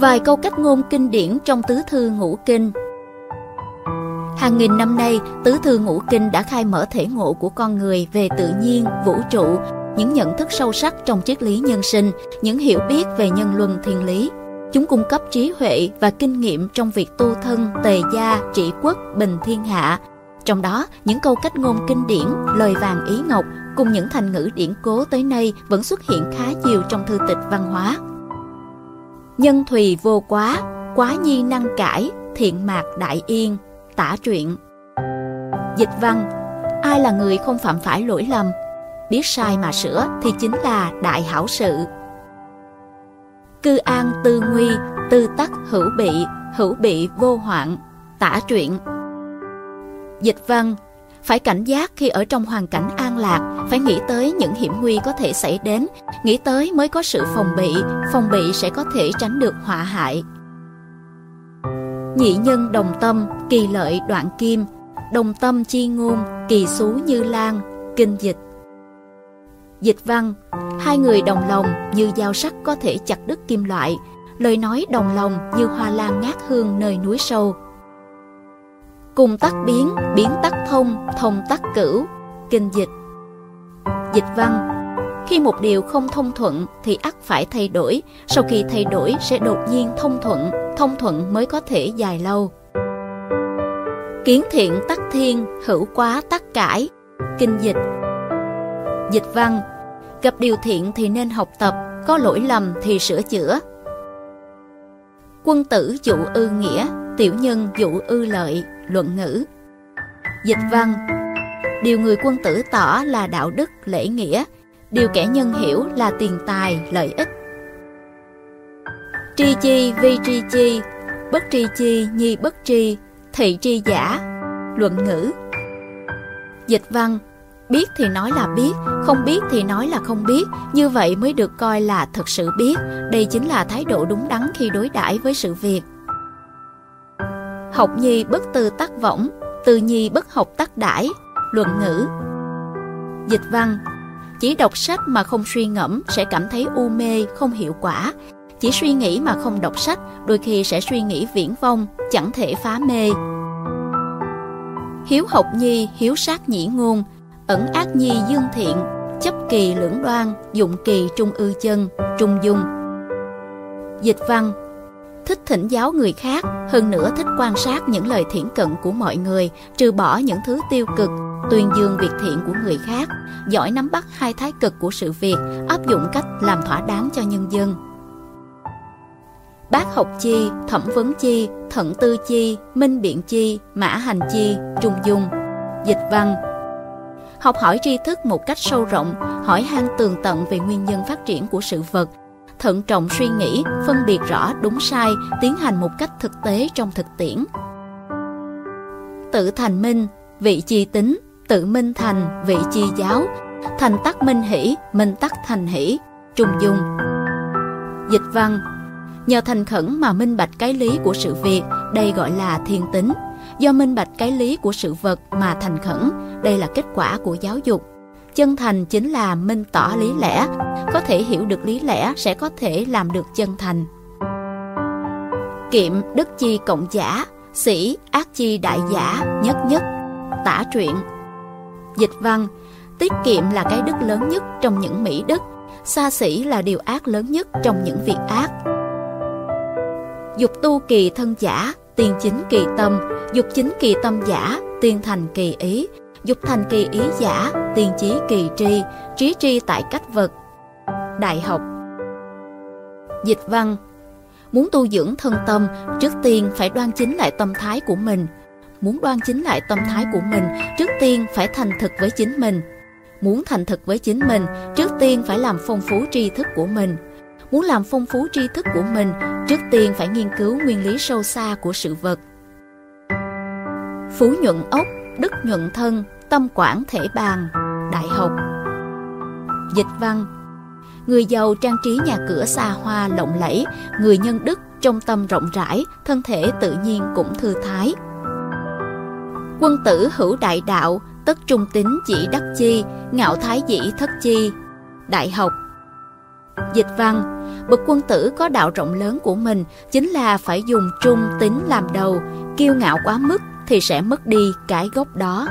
Vài câu cách ngôn kinh điển trong tứ thư ngũ kinh Hàng nghìn năm nay, tứ thư ngũ kinh đã khai mở thể ngộ của con người về tự nhiên, vũ trụ, những nhận thức sâu sắc trong triết lý nhân sinh, những hiểu biết về nhân luân thiên lý. Chúng cung cấp trí huệ và kinh nghiệm trong việc tu thân, tề gia, trị quốc, bình thiên hạ. Trong đó, những câu cách ngôn kinh điển, lời vàng ý ngọc cùng những thành ngữ điển cố tới nay vẫn xuất hiện khá nhiều trong thư tịch văn hóa. Nhân thùy vô quá, quá nhi năng cải, thiện mạc đại yên, tả truyện. Dịch văn, ai là người không phạm phải lỗi lầm, biết sai mà sửa thì chính là đại hảo sự. Cư an tư nguy, tư tắc hữu bị, hữu bị vô hoạn, tả truyện. Dịch văn, phải cảnh giác khi ở trong hoàn cảnh lạc, phải nghĩ tới những hiểm nguy có thể xảy đến, nghĩ tới mới có sự phòng bị, phòng bị sẽ có thể tránh được họa hại. Nhị nhân đồng tâm, kỳ lợi đoạn kim, đồng tâm chi ngôn, kỳ xú như lan, kinh dịch. Dịch văn, hai người đồng lòng như dao sắc có thể chặt đứt kim loại, lời nói đồng lòng như hoa lan ngát hương nơi núi sâu. Cùng tắc biến, biến tắc thông, thông tắc cửu, kinh dịch. Dịch văn, khi một điều không thông thuận thì ắt phải thay đổi, sau khi thay đổi sẽ đột nhiên thông thuận, thông thuận mới có thể dài lâu. Kiến thiện tắc thiên, hữu quá tắc cải, kinh dịch. Dịch văn, gặp điều thiện thì nên học tập, có lỗi lầm thì sửa chữa. Quân tử dụ ư nghĩa, tiểu nhân dụ ư lợi, luận ngữ. Dịch văn, điều người quân tử tỏ là đạo đức, lễ nghĩa, điều kẻ nhân hiểu là tiền tài, lợi ích. Tri chi vi tri chi, bất tri chi nhi bất tri, thị tri giả, luận ngữ. Dịch văn, biết thì nói là biết, không biết thì nói là không biết, như vậy mới được coi là thật sự biết. Đây chính là thái độ đúng đắn khi đối đãi với sự việc. Học nhi bất tư tắc võng, từ nhi bất học tắc đãi, luận ngữ. Dịch văn, chỉ đọc sách mà không suy ngẫm sẽ cảm thấy u mê, không hiệu quả. Chỉ suy nghĩ mà không đọc sách, đôi khi sẽ suy nghĩ viễn vông, chẳng thể phá mê. Hiếu học nhi, hiếu sát nhĩ ngôn, ẩn ác nhi dương thiện, chấp kỳ lưỡng đoan, dụng kỳ trung ư chân, trung dung. Dịch văn Thích thỉnh giáo người khác, hơn nữa thích quan sát những lời thiển cận của mọi người, trừ bỏ những thứ tiêu cực, tuyên dương việc thiện của người khác, giỏi nắm bắt hai thái cực của sự việc, áp dụng cách làm thỏa đáng cho nhân dân. Bác học chi, thẩm vấn chi, thận tư chi, minh biện chi, mã hành chi, trung dung. Dịch văn Học hỏi tri thức một cách sâu rộng, hỏi han tường tận về nguyên nhân phát triển của sự vật, thận trọng suy nghĩ, phân biệt rõ đúng sai, tiến hành một cách thực tế trong thực tiễn. Tự thành minh, vị chi tính, tự minh thành, vị chi giáo, thành tắc minh hỷ, minh tắc thành hỷ, trung dung. Dịch văn Nhờ thành khẩn mà minh bạch cái lý của sự việc, đây gọi là thiên tính. Do minh bạch cái lý của sự vật mà thành khẩn, đây là kết quả của giáo dục. Chân thành chính là minh tỏ lý lẽ, có thể hiểu được lý lẽ sẽ có thể làm được chân thành. Kiệm đức chi cộng giả, sĩ ác chi đại giả, nhất nhất, tả truyện. Dịch văn, tiết kiệm là cái đức lớn nhất trong những mỹ đức, xa xỉ là điều ác lớn nhất trong những việc ác. Dục tu kỳ thân giả, tiên chính kỳ tâm, dục chính kỳ tâm giả, tiên thành kỳ ý, dục thành kỳ ý giả, tiên trí kỳ tri, trí tri tại cách vật. Đại học Dịch văn Muốn tu dưỡng thân tâm, trước tiên phải đoan chính lại tâm thái của mình. Muốn đoan chính lại tâm thái của mình, trước tiên phải thành thực với chính mình. Muốn thành thực với chính mình, trước tiên phải làm phong phú tri thức của mình. Muốn làm phong phú tri thức của mình, trước tiên phải nghiên cứu nguyên lý sâu xa của sự vật. Phú nhuận ốc, đức nhuận thân, tâm quản thể bàn, đại học. Dịch văn Người giàu trang trí nhà cửa xa hoa lộng lẫy, người nhân đức trong tâm rộng rãi, thân thể tự nhiên cũng thư thái. Quân tử hữu đại đạo, tất trung tính chỉ đắc chi, ngạo thái dĩ thất chi. Đại học Dịch văn, bậc quân tử có đạo rộng lớn của mình chính là phải dùng trung tính làm đầu, kiêu ngạo quá mức thì sẽ mất đi cái gốc đó.